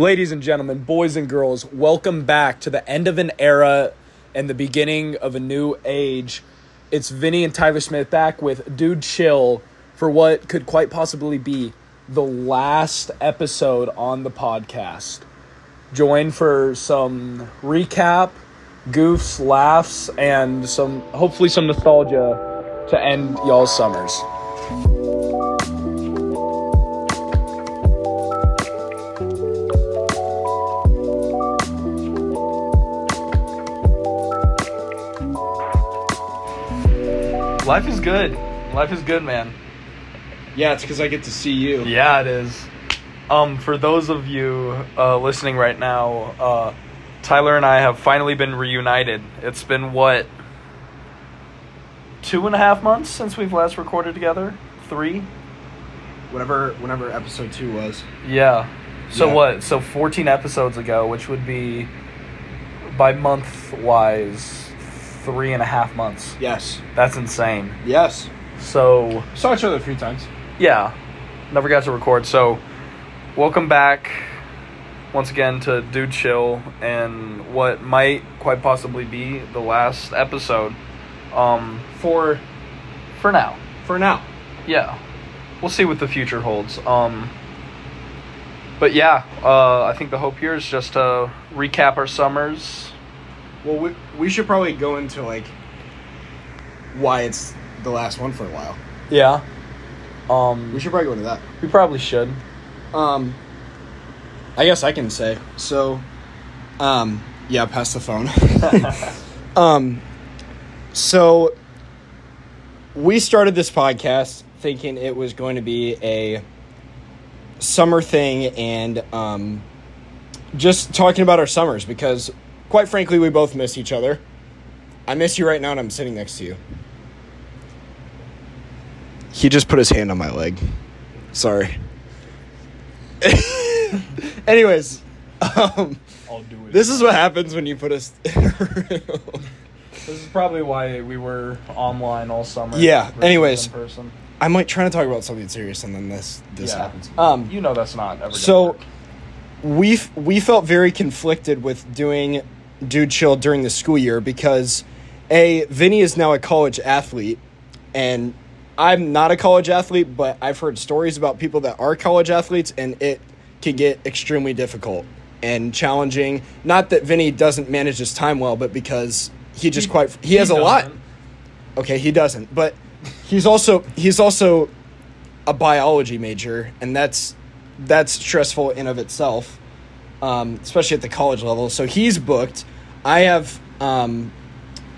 Ladies and gentlemen, boys and girls, welcome back to the end of an era and the beginning of a new age. It's Vinnie and Tyler Smith back with Dude Chill for what could quite possibly be the last episode on the podcast. Join for some recap, goofs, laughs, and some hopefully some nostalgia to end y'all's summers. Life is good. Life is good, man. Yeah, it's because I get to see you. Yeah, it is. Um, for those of you uh, listening right now, uh, Tyler and I have finally been reunited. It's been what two and a half months since we've last recorded together. Three. Whatever, whenever episode two was. Yeah. So Yeah. what? So fourteen episodes ago, which would be by month wise three and a half months. Yes. That's insane. Yes. So Saw each other a few times. yeah, never got to record. So, welcome back once again to Dude Chill and what might quite possibly be the last episode. Um, For for now, for now. yeah, we'll see what the future holds. Um, but yeah, uh, I think the hope here is just to recap our summers. Well, we, we should probably go into like why it's the last one for a while. Yeah. Um, We should probably go into that. we probably should. Um, I guess I can say so. Um, yeah, pass the phone. um, so we started this podcast thinking it was going to be a summer thing and um, just talking about our summers because, quite frankly, we both miss each other. I miss you right now, and I'm sitting next to you. He just put his hand on my leg. Sorry. Anyways, um, I'll do it. this is what happens when you put us. This is probably why we were online all summer. Yeah, anyways. in person. I might try to talk about something serious, and then this this Yeah. happens. Um, You know that's not ever. so we we felt very conflicted with doing Dude Chill during the school year because a Vinnie is now a college athlete, and I'm not a college athlete, but I've heard stories about people that are college athletes, and it can get extremely difficult and challenging. Not that Vinnie doesn't manage his time well, but because he just He- quite he, has a lot. Okay, he doesn't, but he's also he's also a biology major, and that's that's stressful in of itself, um, especially at the college level. So he's booked. I have um,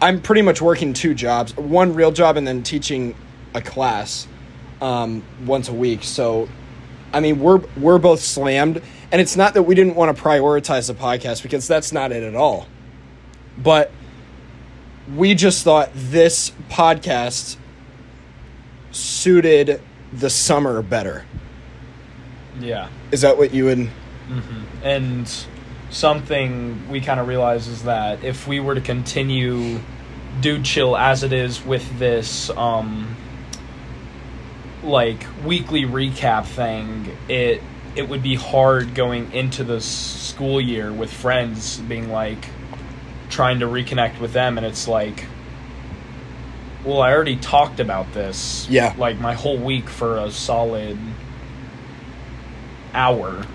I'm pretty much working two jobs, one real job, and then teaching a class um, once a week. So I mean, we're we're both slammed, and it's not that we didn't want to prioritize the podcast because that's not it at all, but we just thought this podcast suited the summer better. Yeah. Is that what you would? And something we kind of realize is that if we were to continue Dude Chill as it is with this, um, like weekly recap thing, it it would be hard going into the school year with friends being like trying to reconnect with them, and it's like. Well, I already talked about this. Yeah. Like my whole week for a solid hour.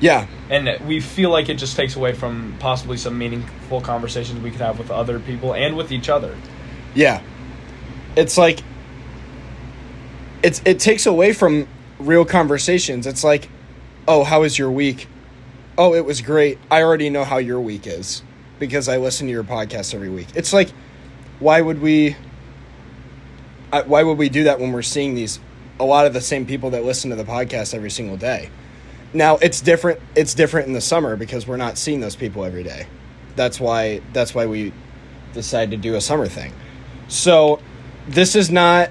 Yeah, And we feel like it just takes away from possibly some meaningful conversations we could have with other people and with each other. yeah. It's like it's it takes away from real conversations. It's like, "Oh, how was your week?" "Oh, it was great. I already know how your week is because I listen to your podcast every week." It's like why would we why would we do that when we're seeing these a lot of the same people that listen to the podcast every single day? Now it's different. It's different in the summer because we're not seeing those people every day. That's why. That's why we decided to do a summer thing. So this is not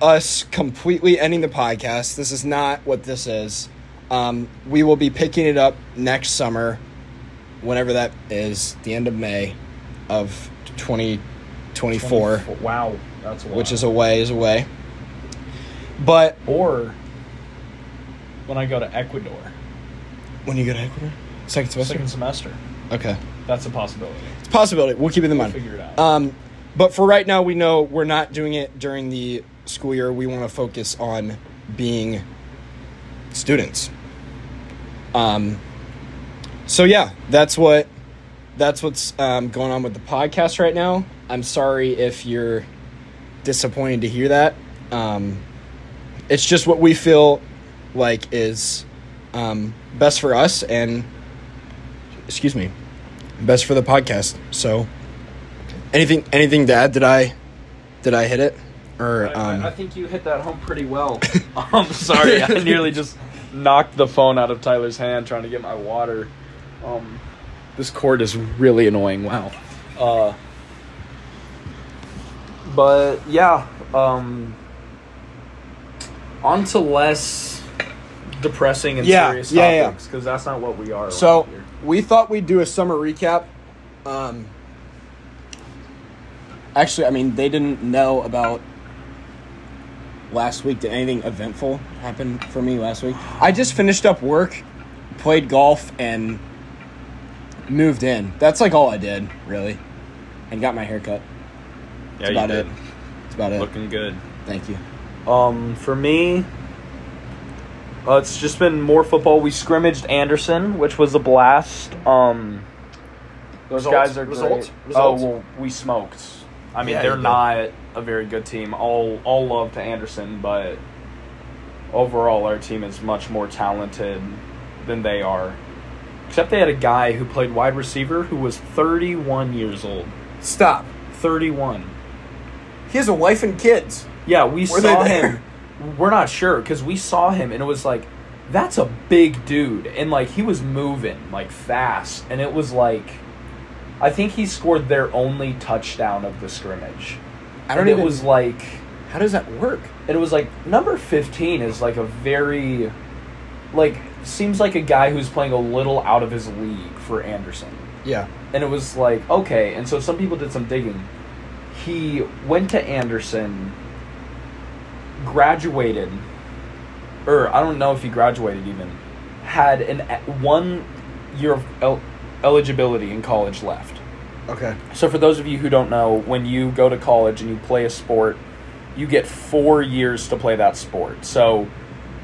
us completely ending the podcast. This is not what this is. Um, we will be picking it up next summer, whenever that is, the end of May of twenty twenty four, Wow, that's which is a ways away. But or when I go to Ecuador. When you go to Ecuador, Second semester. second semester. Okay, That's a possibility. it's a possibility. We'll keep it in mind. figure it out. Um, but for right now, we know we're not doing it during the school year. We want to focus on being students. Um, so yeah, that's what that's what's um, going on with the podcast right now. I'm sorry if you're disappointed to hear that. Um, it's just what we feel like is um, best for us and excuse me, best for the podcast. So anything anything to add? Did I did I hit it? Or um, I, I think you hit that home pretty well. I'm sorry, I nearly just knocked the phone out of Tyler's hand trying to get my water. Um, this cord is really annoying. Wow. Uh, but yeah, um, on to less depressing and Yeah, serious yeah, yeah. topics because that's not what we are. So around here. we thought we'd do a summer recap. Um, actually, I mean, they didn't know about last week. Did anything eventful happen for me last week? I just finished up work, played golf, and moved in. That's like all I did, really, and got my hair cut. yeah, That's about it. That's about it. Looking good. Thank you. Um, for me, uh, it's just been more football. We scrimmaged Anderson, which was a blast. Um, those Results? guys are Results? great. Results? Oh well, we smoked. I mean, Yeah, they're not a very good team. All all love to Anderson, but overall, our team is much more talented than they are. Except they had a guy who played wide receiver who was 31 years old. Stop. 31. He has a wife and kids. Yeah, we Were saw him. We're not sure because we saw him and it was like, that's a big dude, and like he was moving like fast, and it was like, I think he scored their only touchdown of the scrimmage. I don't and even. It was like, how does that work? and it was like number fifteen is like a very, like seems like a guy who's playing a little out of his league for Anderson. Yeah. And it was like, okay. And so some people did some digging. He went to Anderson, graduated, or I don't know if he graduated even, had an one year of el- eligibility in college left. Okay. So for those of you who don't know, when you go to college and you play a sport, you get four years to play that sport. So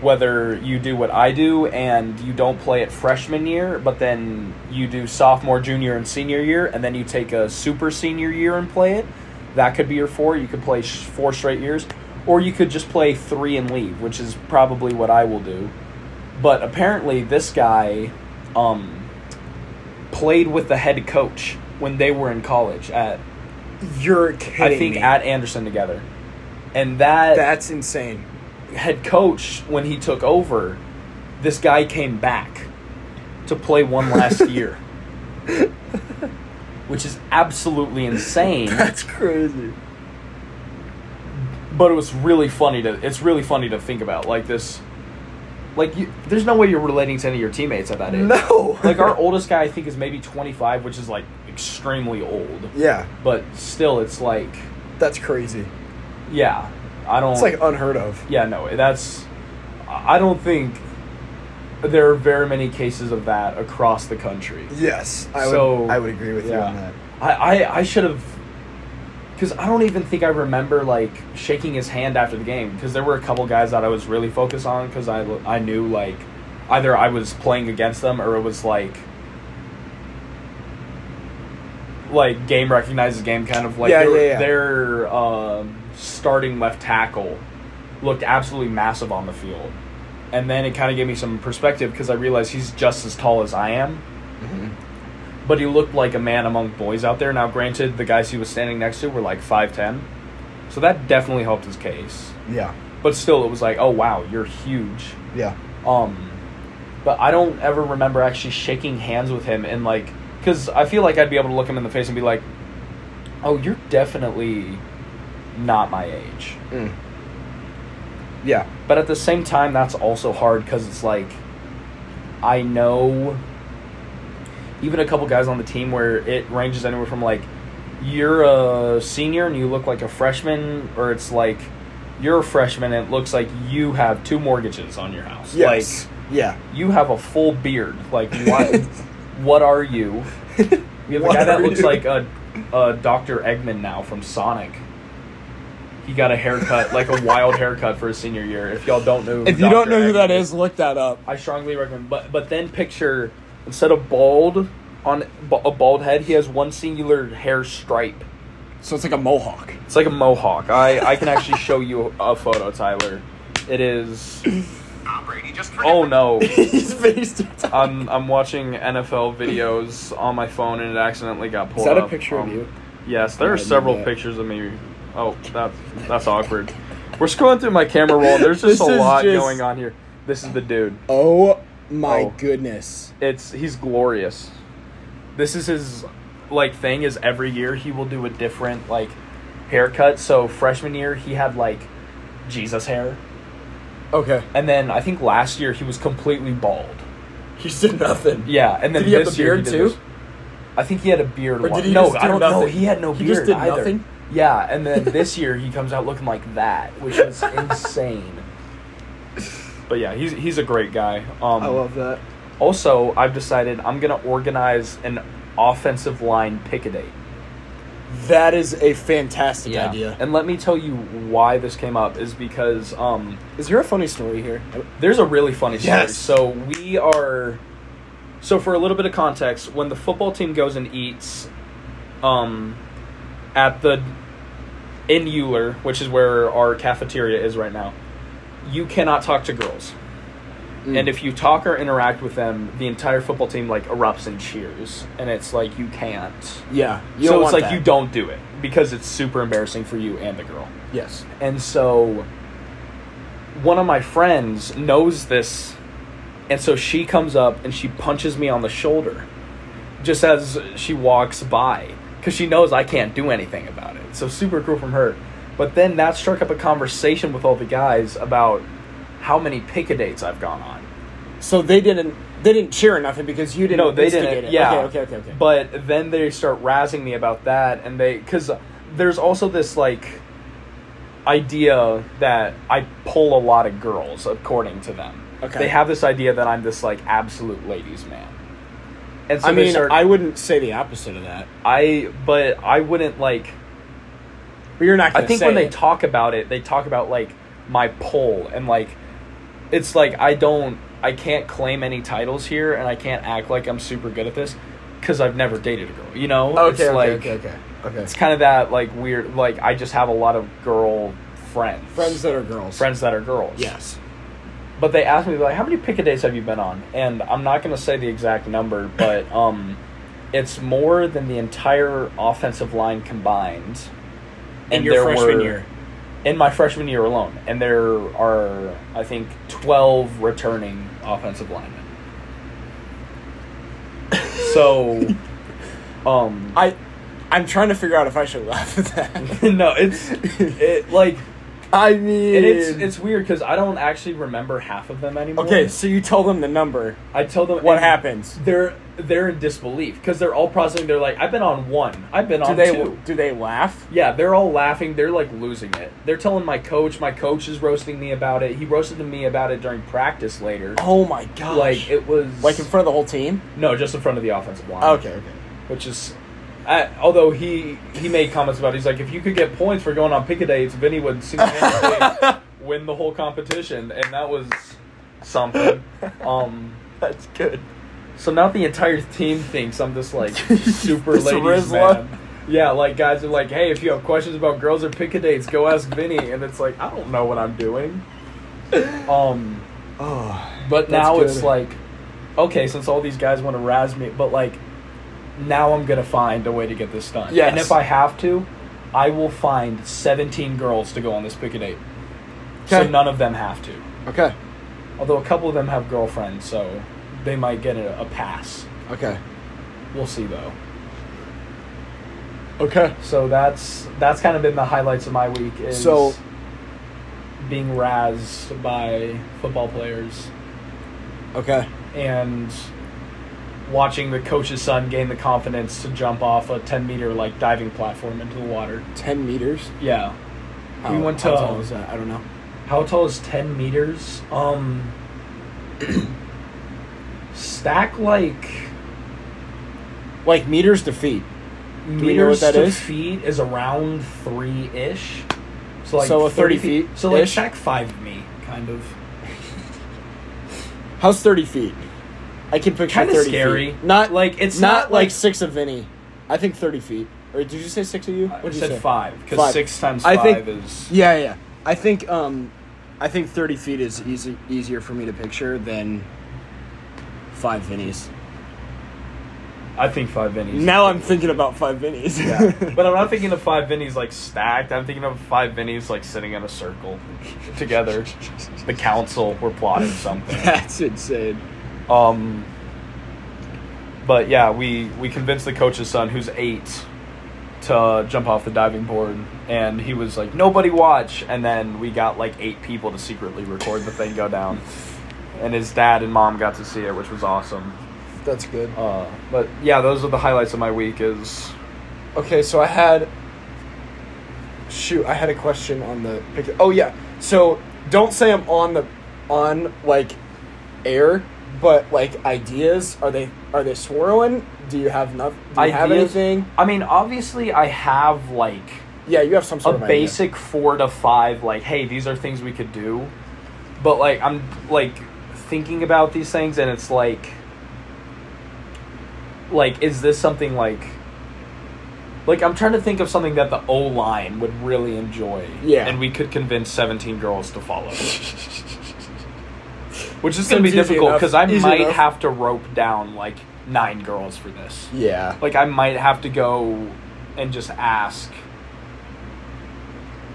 whether you do what I do and you don't play it freshman year, but then you do sophomore, junior, and senior year, and then you take a super senior year and play it, that could be your four. You could play sh- four straight years, or you could just play three and leave, which is probably what I will do. But apparently, this guy um, played with the head coach when they were in college at You're kidding I think me. at Anderson together. And that That's insane. head coach when he took over, this guy came back to play one last year. Which is absolutely insane. That's crazy. But it was really funny to it's really funny to think about like this like you, there's no way you're relating to any of your teammates at that age. No. Like our oldest guy I think is maybe 25, which is like extremely old. Yeah, But still it's like that's crazy. yeah, I don't It's like unheard of. Yeah, no, that's. I don't think there are very many cases of that across the country. Yes, I So, would. I would agree with you on that. I, I, I should have. Because I don't even think I remember, like, shaking his hand after the game. Because there were a couple guys that I was really focused on because I, I knew, like, either I was playing against them or it was, like, like game recognizes game kind of like Yeah, their, yeah, yeah. their um, starting left tackle looked absolutely massive on the field and then it kind of gave me some perspective because i realized he's just as tall as i am Mm-hmm. But he looked like a man among boys out there. Now granted the guys he was standing next to were like 5'10 so that definitely helped his case. Yeah, but still it was like oh wow you're huge. Yeah, um, but I don't ever remember actually shaking hands with him and like, because I feel like I'd be able to look him in the face and be like, "Oh, you're definitely not my age." mm. yeah, But at the same time, that's also hard because it's like, I know even a couple guys on the team where it ranges anywhere from like, you're a senior and you look like a freshman, or it's like you're a freshman and it looks like you have two mortgages on your house. yes, Like, yeah, you have a full beard. Like, why? What are you? We have a guy that looks you? like a, a Dr. Eggman now from Sonic. He got a haircut, like a wild haircut for his senior year. If y'all don't know, who If you don't Dr. know who that is, look that up. I strongly recommend. But but then picture instead of bald on a bald head, he has one singular hair stripe. So it's like a mohawk. It's like a mohawk. I I can actually show you a photo, Tyler. It is. Oh no. He's faced. I'm I'm watching NFL videos on my phone and it accidentally got pulled Is that a up. picture of Um, you? Yes, there I are several pictures of me. Oh, that's that's awkward. We're scrolling through my camera roll. There's just This a lot just- going on here. This is the dude. Oh my Oh. goodness. It's he's glorious. This is his like thing. Is every year he will do a different like haircut. So freshman year he had like Jesus hair, Okay. and then I think last year he was completely bald. He did nothing. Yeah, and then Did he have this the year beard too? this- I think he had a beard. Or one- did he no, just do I don't know. He had no He beard. just did either. nothing? Yeah, and then this year he comes out looking like that, which is insane. But yeah, he's he's a great guy. Um, I love that. Also, I've decided I'm gonna organize an offensive line pick a date. That is a fantastic idea. And let me tell you why this came up is because um, Is there a funny story here? there's a really funny story. Yes. So we are. So for a little bit of context, when the football team goes and eats, um, at the in Euler, which is where our cafeteria is right now, you cannot talk to girls. Mm. And if you talk or interact with them, the entire football team like erupts in cheers, and it's like you can't. Yeah. You so it's like that. you don't do it because it's super embarrassing for you and the girl. Yes. And so one of my friends knows this and so she comes up and she punches me on the shoulder just as she walks by cuz she knows I can't do anything about it. So super cool from her. But then that struck up a conversation with all the guys about how many pick a dates I've gone on. So they didn't they didn't cheer or nothing because you didn't No, they didn't. it. Yeah. Okay, okay, okay, okay. But then they start razzing me about that, and they because there's also this like idea that I pull a lot of girls, according to them. Okay. They have this idea that I'm this like absolute ladies man. And so I mean, start, I wouldn't say the opposite of that. I but I wouldn't like. But you're not. I Gonna think say when they it. talk about it, they talk about like my pull and like it's like I don't I can't claim any titles here and I can't act like I'm super good at this because I've never dated a girl. You know, Okay, it's okay, like okay, okay, okay. it's kind of that like weird. Like I just have a lot of girl friends, Friends that are girls. friends that are girls. Yes. But they asked me like, how many picket days have you been on? And I'm not gonna say the exact number, but um, it's more than the entire offensive line combined. In your freshman were- year. in my freshman year alone, and there are I think twelve returning offensive linemen. So, um, I, I'm trying to figure out if I should laugh at that. no, it's it like I mean, and it's it's weird because I don't actually remember half of them anymore. okay. So you tell them the number. I tell them What happens? They're they're in disbelief because they're all processing. They're like, I've been on one. I've been Do on they two. do they laugh? Yeah, they're all laughing. They're like losing it. They're telling my coach. My coach is roasting me about it. He roasted me about it during practice later. Oh my god! Like it was like in front of the whole team. no, just in front of the offensive line. Okay, okay. which is. I, although he he made comments about it, he's like if you could get points for going on picket dates, Vinnie would single-handedly win the whole competition, and that was something. Um, That's good. So now the entire team thinks I'm this like super This ladies Rizla. man. Yeah, like guys are like, hey, if you have questions about girls or picket dates, go ask Vinnie, and it's like I don't know what I'm doing. Um, Oh, but now good. it's like, okay, since all these guys want to razz me, but like, now I'm gonna find a way to get this done. Yes. And if I have to, I will find 17 girls to go on this pick picket date. So none of them have to. okay, Although a couple of them have girlfriends, so they might get a, a pass. okay, We'll see though. okay. So that's that's kind of been the highlights of my week. Is So- being razzed by football players Okay. and watching the coach's son gain the confidence to jump off a 10 meter like diving platform into the water. Ten meters. Yeah. How, we went how to tall is that? I don't know. how tall is 10 meters? Um stack like Like meters to feet. know Meters what that to is? feet is around three ish. So like So a 30 feet So like check five me, kind of. How's thirty feet? I can picture Kinda scary. feet. Not Like, it's not, not like like- six of Vinnie. I think thirty feet. Or did you say six of you? I What'd you said say? five because six times I five think- is Yeah, yeah. I think um, I think thirty feet is easy easier for me to picture than five Vinnies. I think five Vinnies. Now I'm thinking about five Vinnies. Yeah, but I'm not thinking of five Vinnies like stacked. I'm thinking of five Vinnies like sitting in a circle together. The council were plotting something. that's insane. Um, but yeah, we we convinced the coach's son, who's eight, to jump off the diving board, and he was like, "Nobody watch!" And then we got like eight people to secretly record the thing go down, and his dad and mom got to see it, which was awesome. That's good. Uh, but yeah, those are the highlights of my week. Is Okay, so I had shoot, I had a question on the picture. Oh yeah. So don't say I'm on the on like air, but like ideas are they are they swirling? Do you have enough? Do you have anything? I mean, obviously, I have like Yeah, you have some sort a of idea. basic four to five like hey these are things we could do but like i'm like thinking about these things and it's like like is this something like like i'm trying to think of something that the o line would really enjoy Yeah. and we could convince 17 girls to follow which is going to be difficult because i might enough. have to rope down like nine girls for this Yeah. like I might have to go and just ask.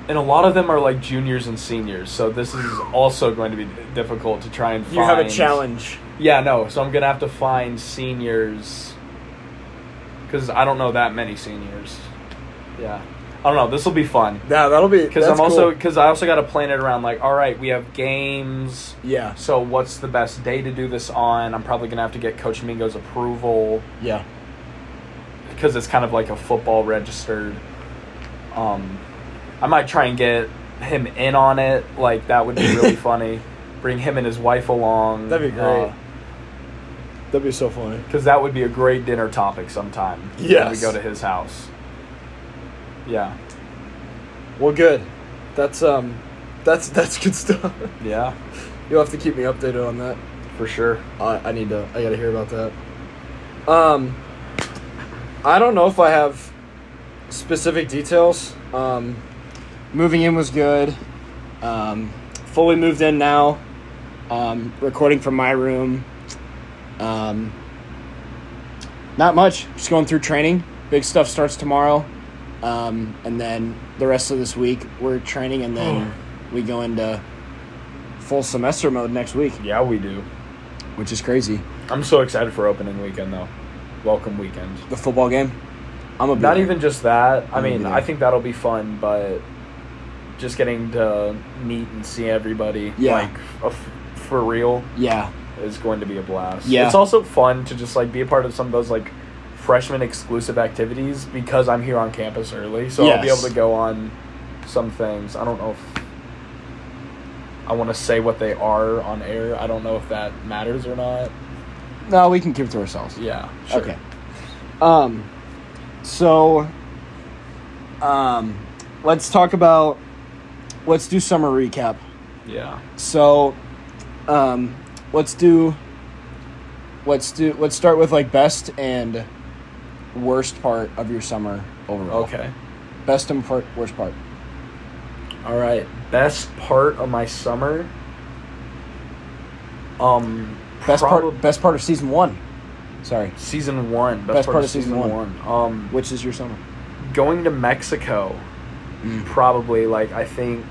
And a lot of them are like juniors and seniors, so this is also going to be difficult to try and find. You have a challenge. Yeah, no. So I'm gonna have to find seniors because I don't know that many seniors. Yeah, I don't know. This will be fun Yeah, that'll be because I'm also cool. because I also got to plan it around like all right, we have games. Yeah. So what's the best day to do this on? I'm probably gonna have to get Coach Mingo's approval Yeah. because it's kind of like a football registered. Um, I might try and get him in on it. Like that would be really funny. Bring him and his wife along. That'd be great. That'd be so funny. Because that would be a great dinner topic sometime. Yeah. we go to his house. Yeah. Well, good. That's um, that's that's good stuff. Yeah. You'll have to keep me updated on that. For sure. I, I need to. I gotta hear about that. Um, I don't know if I have specific details. Um, moving in was good. Um, fully moved in now. Um, recording from my room. Um, not much. Just going through training. Big stuff starts tomorrow. Um, and then the rest of this week we're training, and then we go into full semester mode next week, Yeah, we do. which is crazy. I'm so excited for opening weekend though. Welcome weekend. The football game. I'm a Not even just that. I mean. I think that'll be fun, but just getting to meet and see everybody, Yeah. like a f- for real, Yeah, is going to be a blast. Yeah. it's also fun to just like be a part of some of those like freshman exclusive activities because I'm here on campus early, so I'll be Yes. able to go on some things. I don't know if I want to say what they are on air. I don't know if that matters or not. no, we can keep it to ourselves. Yeah, sure. Okay. Um, so, um, let's talk about. Let's do summer recap. Yeah. So, um, let's do. Let's do. Let's start with like best and worst part of your summer overall. Okay. Best and part, worst part. All right. Best part of my summer. Um, Best probab- part. Best part of season one. Sorry. Season one. Best, Best part, part of of season season one. one. Um, Which is your summer? going to Mexico. Mm. Probably like I think.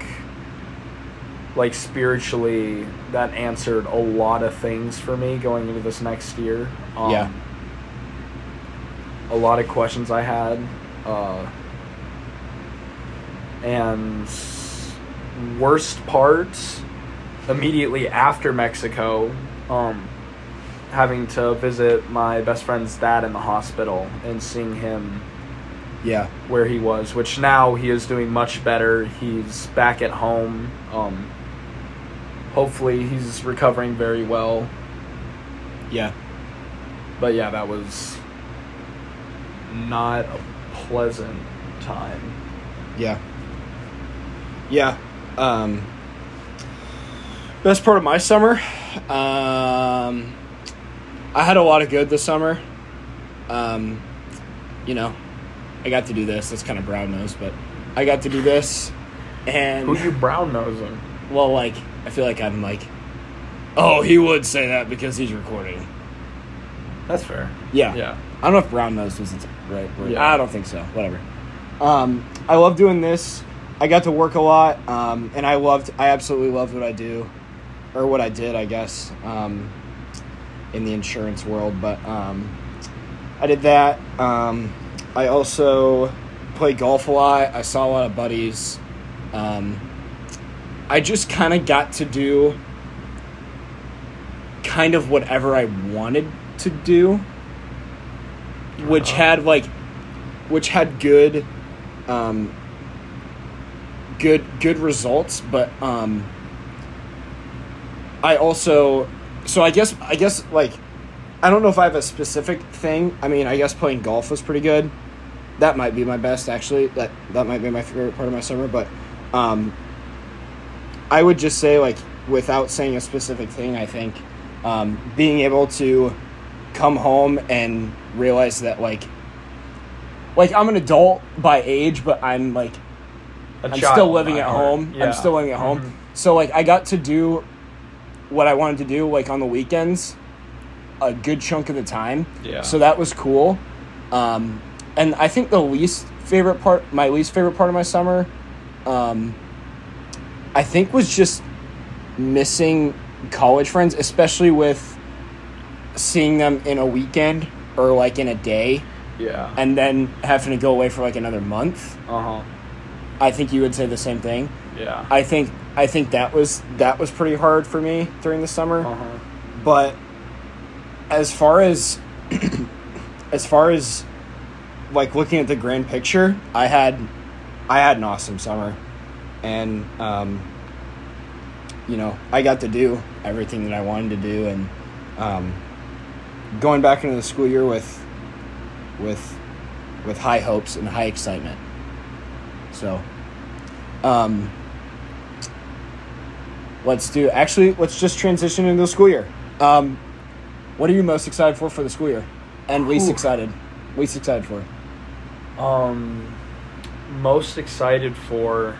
Like spiritually, that answered a lot of things for me going into this next year. Um, Yeah. A lot of questions I had, uh, and worst part immediately after Mexico, um, having to visit my best friend's dad in the hospital and seeing him Yeah. where he was, which now he is doing much better. He's back at home. Um, hopefully, he's recovering very well. Yeah. But yeah, that was not a pleasant time. Yeah. Yeah. Um, best part of my summer. Um, I had a lot of good this summer. Um, you know, I got to do this. That's kind of brown nose, but I got to do this, and Who you brown nosing? well, like I feel like I'm like, oh, he would say that because he's recording. That's fair. Yeah. Yeah. I don't know if brown nose was the right word. Yeah. I don't think so. Whatever. Um, I love doing this. I got to work a lot, um, and I loved. I absolutely loved what I do, or what I did, I guess, um, in the insurance world. But um, I did that. Um, I also played golf a lot. I saw a lot of buddies. Um, I just kind of got to do kind of whatever I wanted to do which had like which had good um good good results but um i also so i guess i guess like i don't know if i have a specific thing. I mean i guess playing golf was pretty good. That might be my best actually. That that might be my favorite part of my summer but um i would just say like without saying a specific thing i think um being able to come home and realize that like like I'm an adult by age, but I'm like A I'm still living at home. Yeah. I'm still living at home. So like I got to do what I wanted to do like on the weekends a good chunk of the time. Yeah. So that was cool. Um and I think the least favorite part my least favorite part of my summer um I think was just missing college friends, especially with seeing them in a weekend or like in a day Yeah. and then having to go away for like another month. Uh huh. I think you would say the same thing. Yeah. I think I think that was that was pretty hard for me during the summer. Uh huh. But as far as as far as like looking at the grand picture, I had I had an awesome summer. And um you know, I got to do everything that I wanted to do and um going back into the school year with with with high hopes and high excitement. So um let's do actually let's just transition into the school year. Um what are you most excited for for the school year? And least Ooh. excited. Least excited for. Um, most excited for.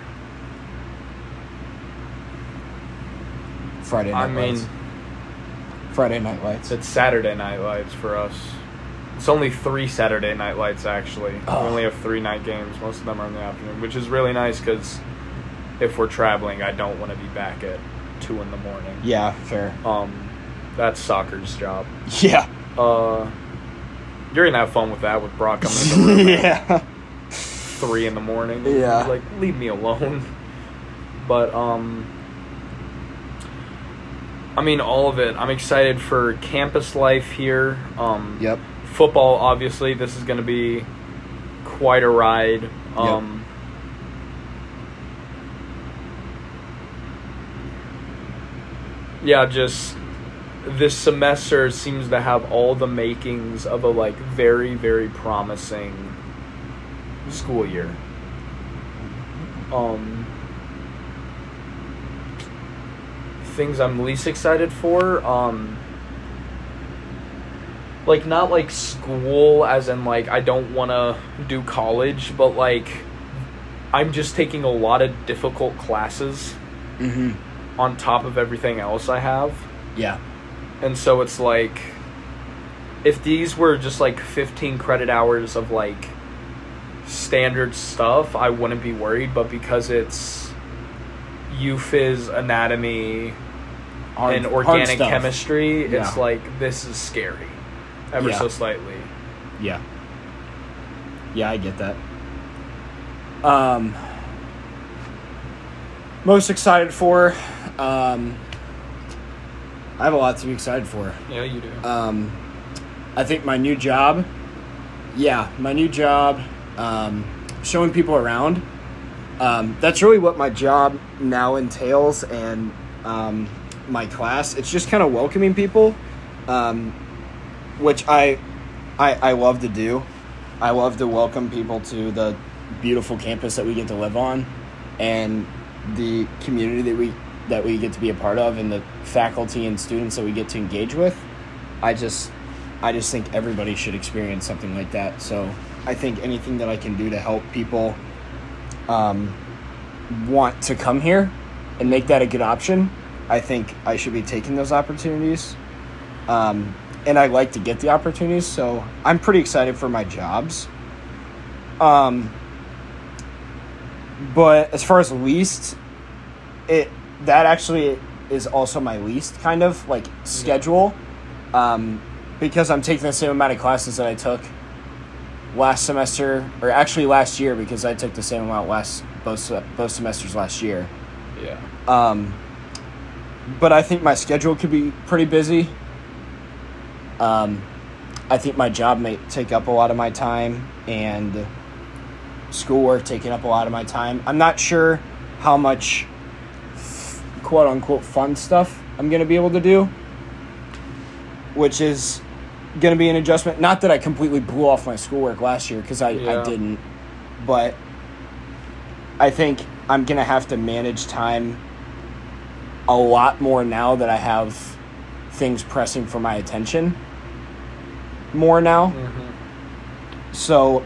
Friday night I mean. Friday night lights. it's Saturday Night Lights for us. It's only three Saturday Night Lights actually. Oh. We only have three night games. Most of them are in the afternoon, which is really nice because if we're traveling, I don't want to be back at two in the morning. Yeah, fair. Um, that's soccer's job. Yeah. Uh, you're gonna have fun with that with Brock coming in the yeah. three in the morning. Yeah. like leave me alone. But um, I mean all of it. I'm excited for campus life here. Um, Yep. Football, obviously, this is gonna be quite a ride. Um. Yeah, just this semester seems to have all the makings of a like very very promising school year. Um things I'm least excited for um like not like school as in like I don't want to do college, but like I'm just taking a lot of difficult classes Mm-hmm. on top of everything else I have. Yeah. And so it's like if these were just like 15 credit hours of like standard stuff, I wouldn't be worried, but because it's UPhys anatomy Hard- and hard organic stuff. chemistry, it's like this is scary. Ever Yeah. so slightly. Yeah. Yeah, I get that. Um most excited for um I have a lot to be excited for. Yeah, you do. Um I think my new job yeah, my new job um showing people around um that's really what my job now entails and um my class it's just kind of welcoming people um which I I I love to do I love to welcome people to the beautiful campus that we get to live on, and the community that we that we get to be a part of, and the faculty and students that we get to engage with. I just, I just think everybody should experience something like that. So I think anything that I can do to help people um, want to come here and make that a good option, I think I should be taking those opportunities. Um, and I like to get the opportunities, so I'm pretty excited for my jobs. Um, but as far as least, it that actually is also my least kind of like schedule, um, because I'm taking the same amount of classes that I took last semester, or actually last year, because I took the same amount last both both semesters last year. Yeah. Um, but I think my schedule could be pretty busy. Um, I think my job may take up a lot of my time and schoolwork taking up a lot of my time. I'm not sure how much quote unquote fun stuff I'm going to be able to do, which is going to be an adjustment. Not that I completely blew off my schoolwork last year because I, Yeah. I didn't, but I think I'm going to have to manage time a lot more now that I have things pressing for my attention more now. Mm-hmm. So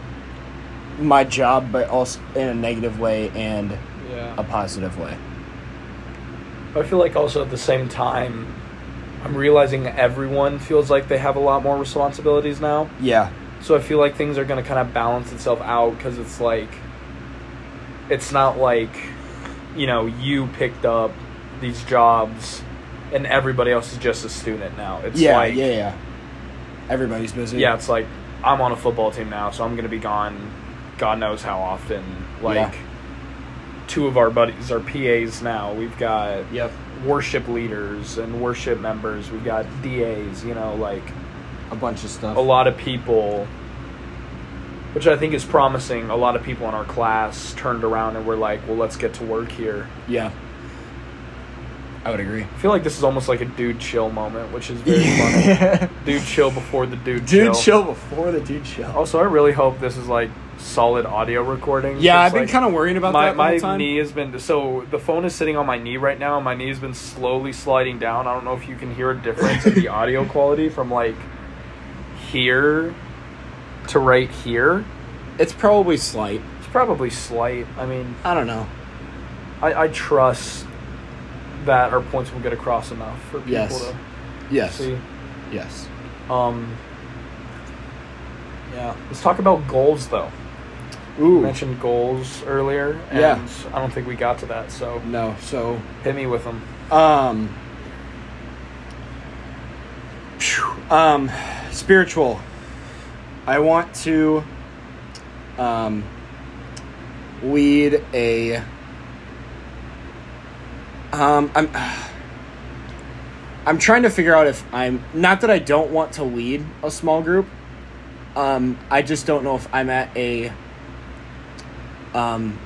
my job, but also in a negative way and Yeah. a positive way. I feel like also at the same time, I'm realizing everyone feels like they have a lot more responsibilities now. Yeah. So I feel like things are going to kind of balance itself out because it's like, it's not like, you know, you picked up these jobs and everybody else is just a student now. It's yeah, like, yeah, yeah. Everybody's busy. yeah, it's like I'm on a football team now, so I'm going to be gone God knows how often. Like, Yeah. two of our buddies are PAs now. We've got Yep. worship leaders and worship members. We've got DAs, you know, like A bunch of stuff. a lot of people, which I think is promising. A lot of people in our class turned around and were like, well, let's get to work here. Yeah. I would agree. I feel like this is almost like a dude chill moment, which is very funny. Dude chill before the dude, chill. Dude, chill. chill before the dude chill. Also, I really hope this is like solid audio recording. Yeah, I've been like, kind of worrying about my that my time. knee has been so the phone is sitting on my knee right now and my knee has been slowly sliding down i don't know if you can hear a difference in the audio quality from like here to right here It's probably slight. it's probably slight i mean I don't know. i, I trust that our points will get across enough for people Yes. to Yes. see Yes. um yeah let's talk about goals though you Ooh. mentioned goals earlier and Yeah. i don't think we got to that so No. So, hit me with them um, um, spiritual. I want to, um, lead a. Um, I'm. I'm trying to figure out if I'm not that I don't want to lead a small group. Um, I just don't know if I'm at a um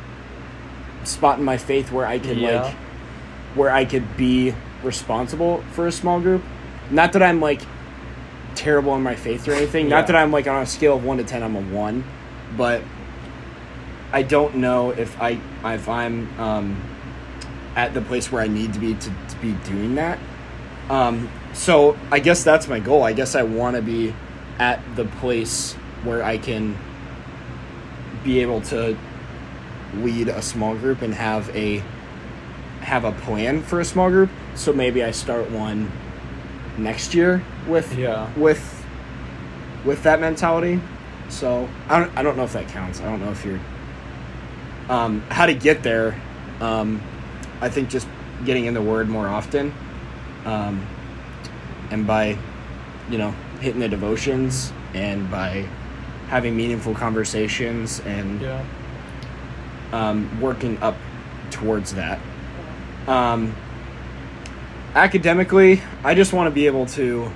spot in my faith where I can Yeah. like where I could be responsible for a small group. Not that I'm like terrible in my faith or anything. Yeah. Not that I'm like on a scale of one to ten, I'm a one, but I don't know if I if I'm um, at the place where I need to be to, to be doing that. Um, so I guess that's my goal. I guess I want to be at the place where I can be able to lead a small group and have a have a plan for a small group. So maybe I start one next year with Yeah. with with that mentality. So I don't I don't know if that counts. I don't know if you're um, how to get there. Um, I think just getting in the word more often, um, and by you know hitting the devotions and by having meaningful conversations and Yeah. um, working up towards that. Um, academically, I just want to be able to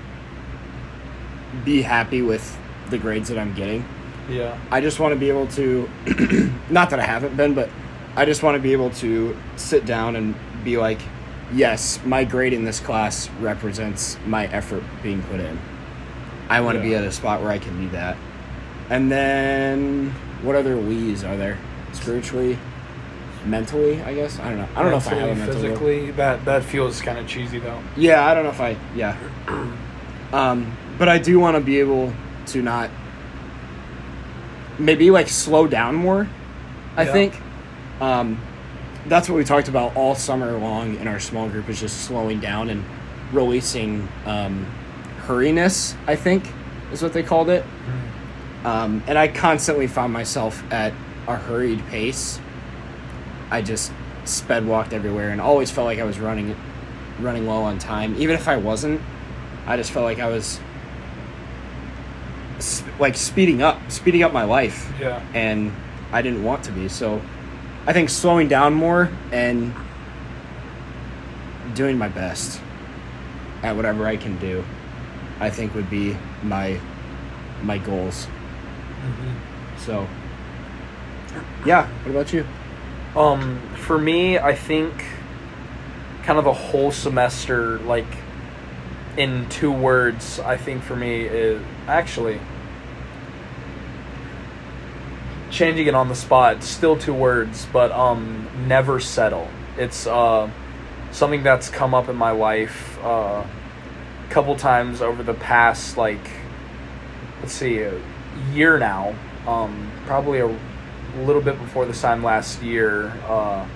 be happy with the grades that I'm getting. Yeah. I just want to be able to, not that I haven't been, but I just want to be able to sit down and be like, yes, my grade in this class represents my effort being put in. I want to be at a spot where I can do that. And then what other we's are there? Spiritually, mentally, I guess. I don't know. I don't know if I have a Mentally, mental. physically. That that feels kind of cheesy though. Yeah, I don't know if I. Yeah. Um, but I do want to be able to not. Maybe like slow down more. I Yeah. think. Um, that's what we talked about all summer long in our small group is just slowing down and releasing um, hurriness. I think is what they called it. Um, and I constantly found myself at a hurried pace. I just sped walked everywhere and always felt like I was running running low on time. Even if I wasn't, I just felt like I was sp- like speeding up, speeding up my life. Yeah. And I didn't want to be. So I think slowing down more and doing my best at whatever I can do, I think would be my my goals. So yeah, what about you? Um, for me, I think kind of a whole semester, like in two words, I think for me is actually changing it on the spot. Still two words, but um, never settle. It's uh, something that's come up in my life uh, a couple times over the past like let's see, a year now. Um, probably a little bit before this time last year, uh,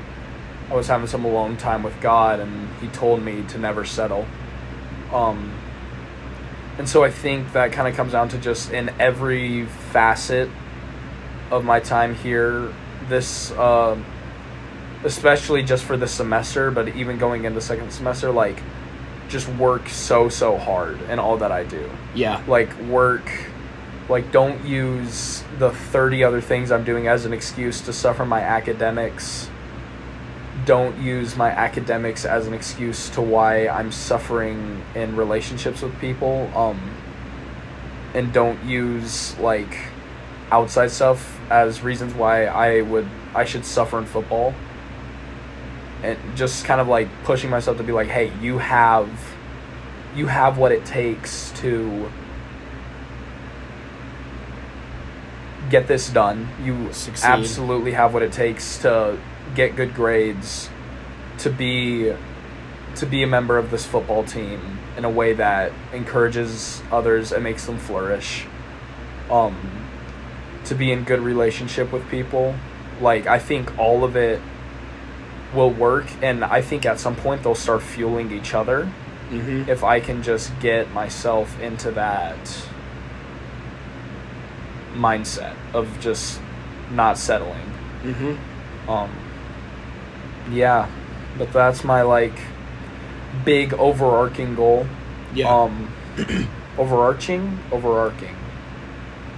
I was having some alone time with God, and He told me to never settle. Um, and so I think that kind of comes down to just in every facet of my time here, this, uh, especially just for this semester, but even going into second semester, like, just work so, so hard in all that I do Yeah. like work like don't use the 30 other things i'm doing as an excuse to suffer my academics don't use my academics as an excuse to why i'm suffering in relationships with people um and don't use like outside stuff as reasons why i would i should suffer in football and just kind of like pushing myself to be like hey you have you have what it takes to get this done. You Succeed. absolutely have what it takes to get good grades, to be to be a member of this football team in a way that encourages others and makes them flourish. Um to be in good relationship with people. Like I think all of it will work and I think at some point they'll start fueling each other Mm-hmm. if I can just get myself into that mindset of just not settling. Mm-hmm. Um yeah, but that's my like big overarching goal. Yeah. Um overarching, overarching,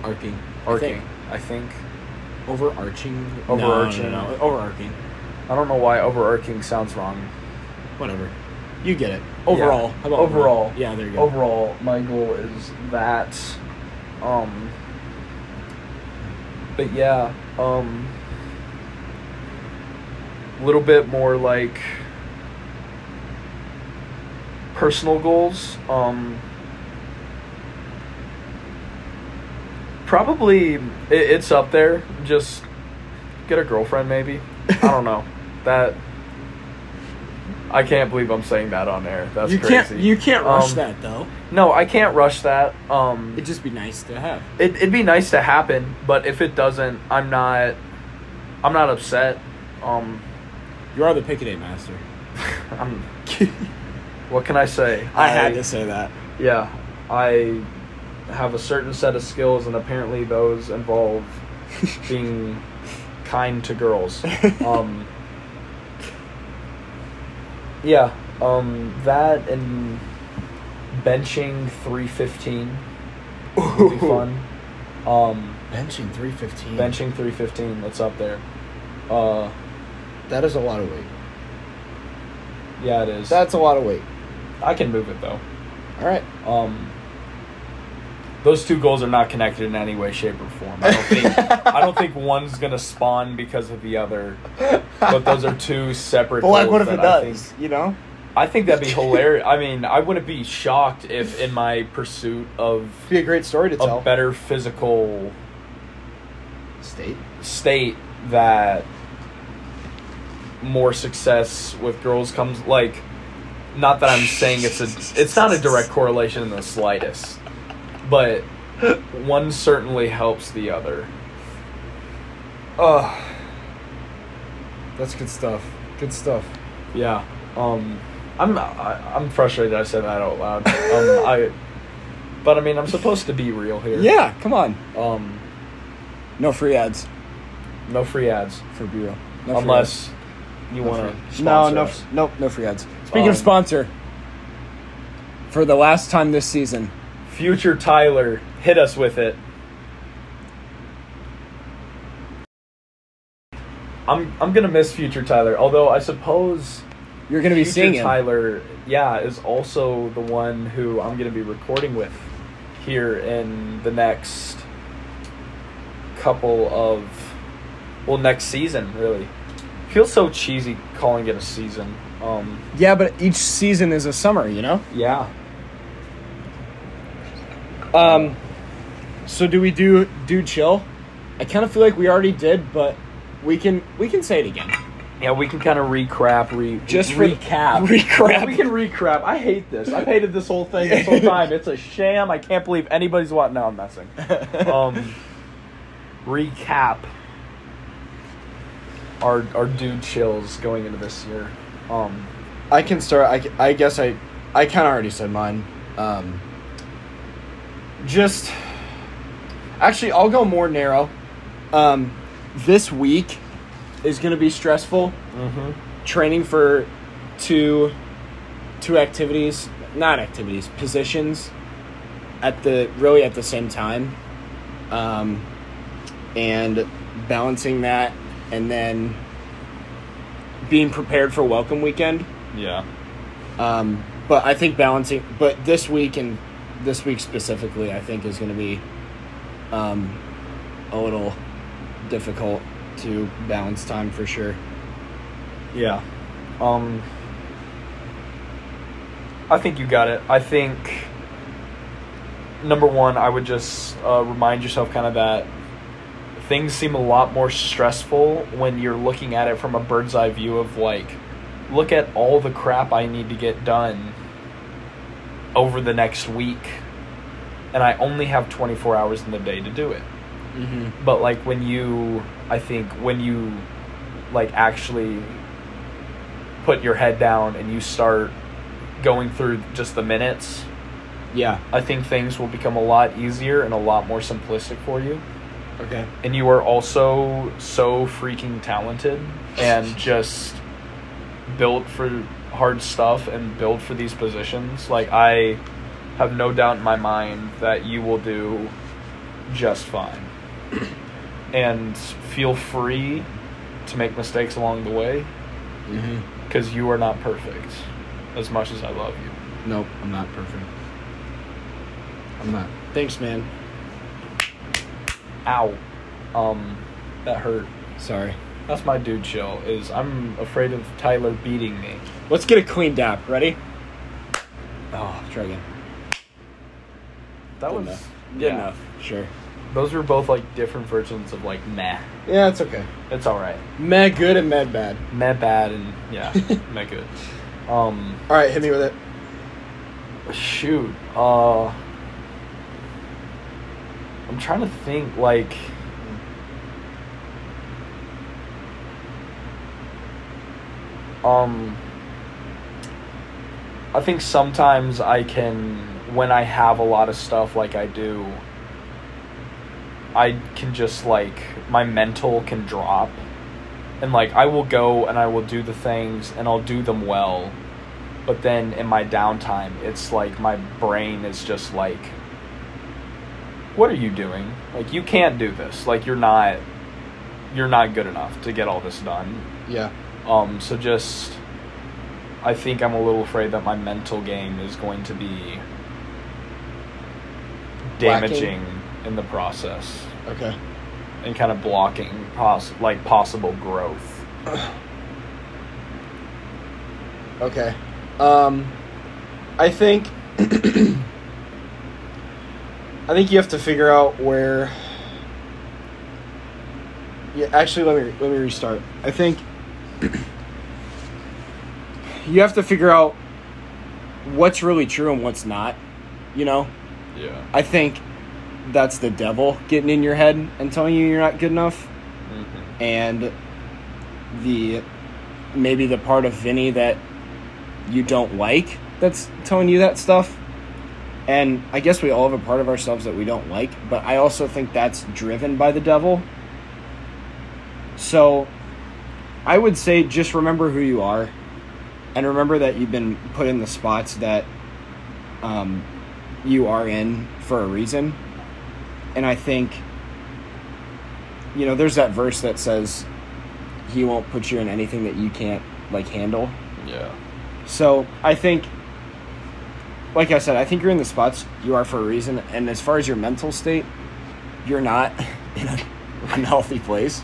arcing. arcing. I think. Overarching. Overarching. No, no, no, Overarching. I don't know why overarching sounds wrong. Whatever. You get it. Overall. Yeah. How about overall? Yeah, there you go. Overall, my goal is that. Um. But yeah, um. A little bit more like personal goals. Um. Probably it, it's up there. Just get a girlfriend, maybe. I don't know. That I can't believe I'm saying that on air. That's you crazy. can't. You can't rush Um, that though. No, I can't rush that. Um, It'd just be nice to have. it, it'd be nice to happen, but if it doesn't, I'm not. I'm not upset. Um, You are the Pickaday master. I'm. What can I say? I had to say that. Yeah, I have a certain set of skills, and apparently those involve being kind to girls. Um, yeah, um, that and benching three fifteen would be fun. Um, Benching three fifteen. benching three fifteen, that's up there. Uh, That is a lot of weight. yeah, it is. That's a lot of weight. I can move it though. All right. Um, those two goals are not connected in any way, shape, or form. I don't think. I don't think one's gonna spawn because of the other. But those are two separate. But like, goals what if it I does? think- You know. I think that'd be hilarious. I mean, I wouldn't be shocked if, in my pursuit of Be a great story to a better physical State. state that more success with girls comes like not that I'm saying it's a it's not a direct correlation in the slightest but one certainly helps the other Oh, that's good stuff. Good stuff. yeah um I'm I, I'm frustrated I said that out loud um I but I mean I'm supposed to be real here Yeah, come on. um No free ads no free ads for BeReal. No unless you ads. want to no no f- nope no free ads. Speaking Um, of sponsor, for the last time this season, future Tyler hit us with it I'm I'm gonna miss future Tyler. Although I suppose you're to be seeing. Tyler, yeah, is also the one who I'm gonna be recording with here in the next couple of well next season really. Feels so cheesy calling it a season. Um, Yeah, but each season is a summer, you know. yeah, Um, so do we do do chill? I kind of feel like we already did, but we can we can say it again. yeah, we can kind of recrap, re Just recap, recap. We can recap. I hate this. I've hated this whole thing this whole time. It's a sham. I can't believe anybody's what. Now I'm messing. um, recap our our dude chills going into this year. Um, I can start. I, I guess I I kind of already said mine. Um, just actually, I'll go more narrow. Um, this week is going to be stressful. Training for two two activities, not activities, positions at the really at the same time, um, and balancing that, and then being prepared for welcome weekend. Yeah. Um, but I think balancing, but this week and this week specifically, I think is going to be um, a little difficult to balance time for sure. Yeah. Um I think you got it. I think number 1, I would just uh, remind yourself kind of that things seem a lot more stressful when you're looking at it from a bird's eye view of like look at all the crap I need to get done over the next week and I only have 24 hours in the day to do it Mm-hmm. but like when you i think when you like actually put your head down and you start going through just the minutes Yeah. i think things will become a lot easier and a lot more simplistic for you Okay. and you are also so freaking talented and just built for hard stuff and build for these positions like i have no doubt in my mind that you will do just fine and feel free to make mistakes along the way Mm-hmm. because you are not perfect as much as i love you Nope, I'm not perfect. I'm not. Thanks, man. ow um that hurt Sorry. That's my dude chill is i'm afraid of tyler beating me Let's get a clean dap. Ready? Oh, try again. that Good was enough. Good yeah. enough. Sure. Those were both like different versions of like meh. Yeah, it's okay. It's all right. Meh good and meh bad. Meh bad and yeah, meh good. Um, All right, hit me with it. shoot. Uh, I'm trying to think like. Um, I think sometimes I can, when I have a lot of stuff like I do, I can just like, my mental can drop. And like, I will go and I will do the things and I'll do them well. But then in my downtime, it's like my brain is just like, what are you doing? Like, you can't do this. Like, you're not, you're not good enough to get all this done. Yeah. Um, so just, I think I'm a little afraid that my mental game is going to be damaging in the process Okay. and kind of blocking pos- like possible growth. Okay. Um, I think I think you have to figure out where Yeah, actually, let me let me restart. I think you have to figure out what's really true and what's not. You know, Yeah. I think that's the devil getting in your head and telling you you're not good enough, Mm-hmm. and the maybe the part of Vinnie that you don't like that's telling you that stuff. And I guess we all have a part of ourselves that we don't like, but I also think that's driven by the devil. So I would say just remember who you are and remember that you've been put in the spots that um, you are in for a reason. And I think, you know, there's that verse that says, He won't put you in anything that you can't, like, handle. Yeah. So I think, like I said, I think you're in the spots you are for a reason. And as far as your mental state, you're not in an unhealthy place.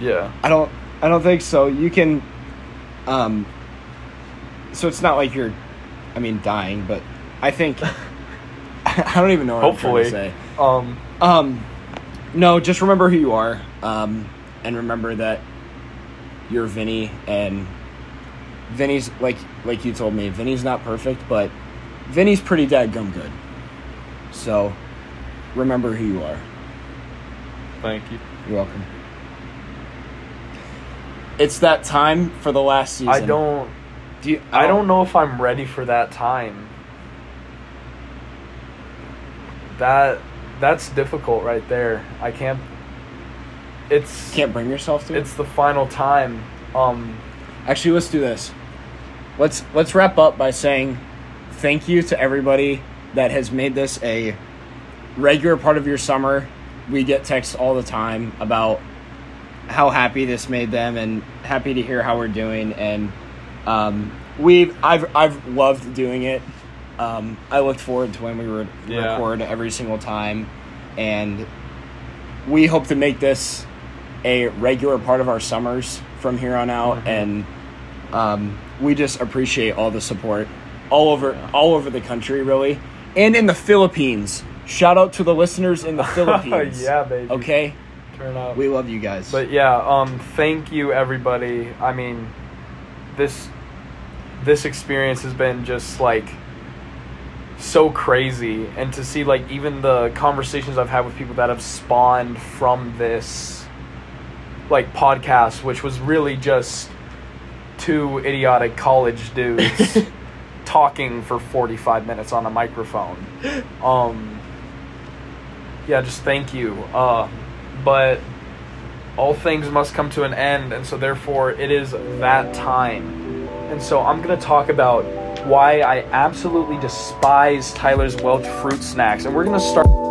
Yeah. I don't. I don't think so. You can. Um. So it's not like you're, I mean, dying, but I think. I don't even know what Hopefully. I'm trying to say. Um. Um, no, just remember who you are. Um, and remember that you're Vinnie, and Vinnie's like like you told me. Vinnie's not perfect, but Vinnie's pretty dadgum good. So, remember who you are. Thank you. You're welcome. It's that time for the last season. I don't. Do you, I don't know if I'm ready for that time. That that's difficult right there. I can't. It's Can't bring yourself to. it? it's the final time. Um. Actually, let's do this. Let's let's wrap up by saying thank you to everybody that has made this a regular part of your summer. We get texts all the time about how happy this made them and happy to hear how we're doing and um, we've I've I've loved doing it. Um, I looked forward to when we would Yeah. record every single time and we hope to make this a regular part of our summers from here on out Mhm. and um, we just appreciate all the support all over Yeah. all over the country really and in the philippines shout out to the listeners in the philippines yeah, baby. okay Turn up. we love you guys But yeah, um, thank you everybody. I mean, this this experience has been just like so crazy, and to see like even the conversations I've had with people that have spawned from this like podcast, which was really just two idiotic college dudes talking for 45 minutes on a microphone. Um, yeah, just thank you. Uh, but all things must come to an end, and so therefore it is that time. And so I'm going to talk about why I absolutely despise Tyler's Welch fruit snacks, and we're going to start.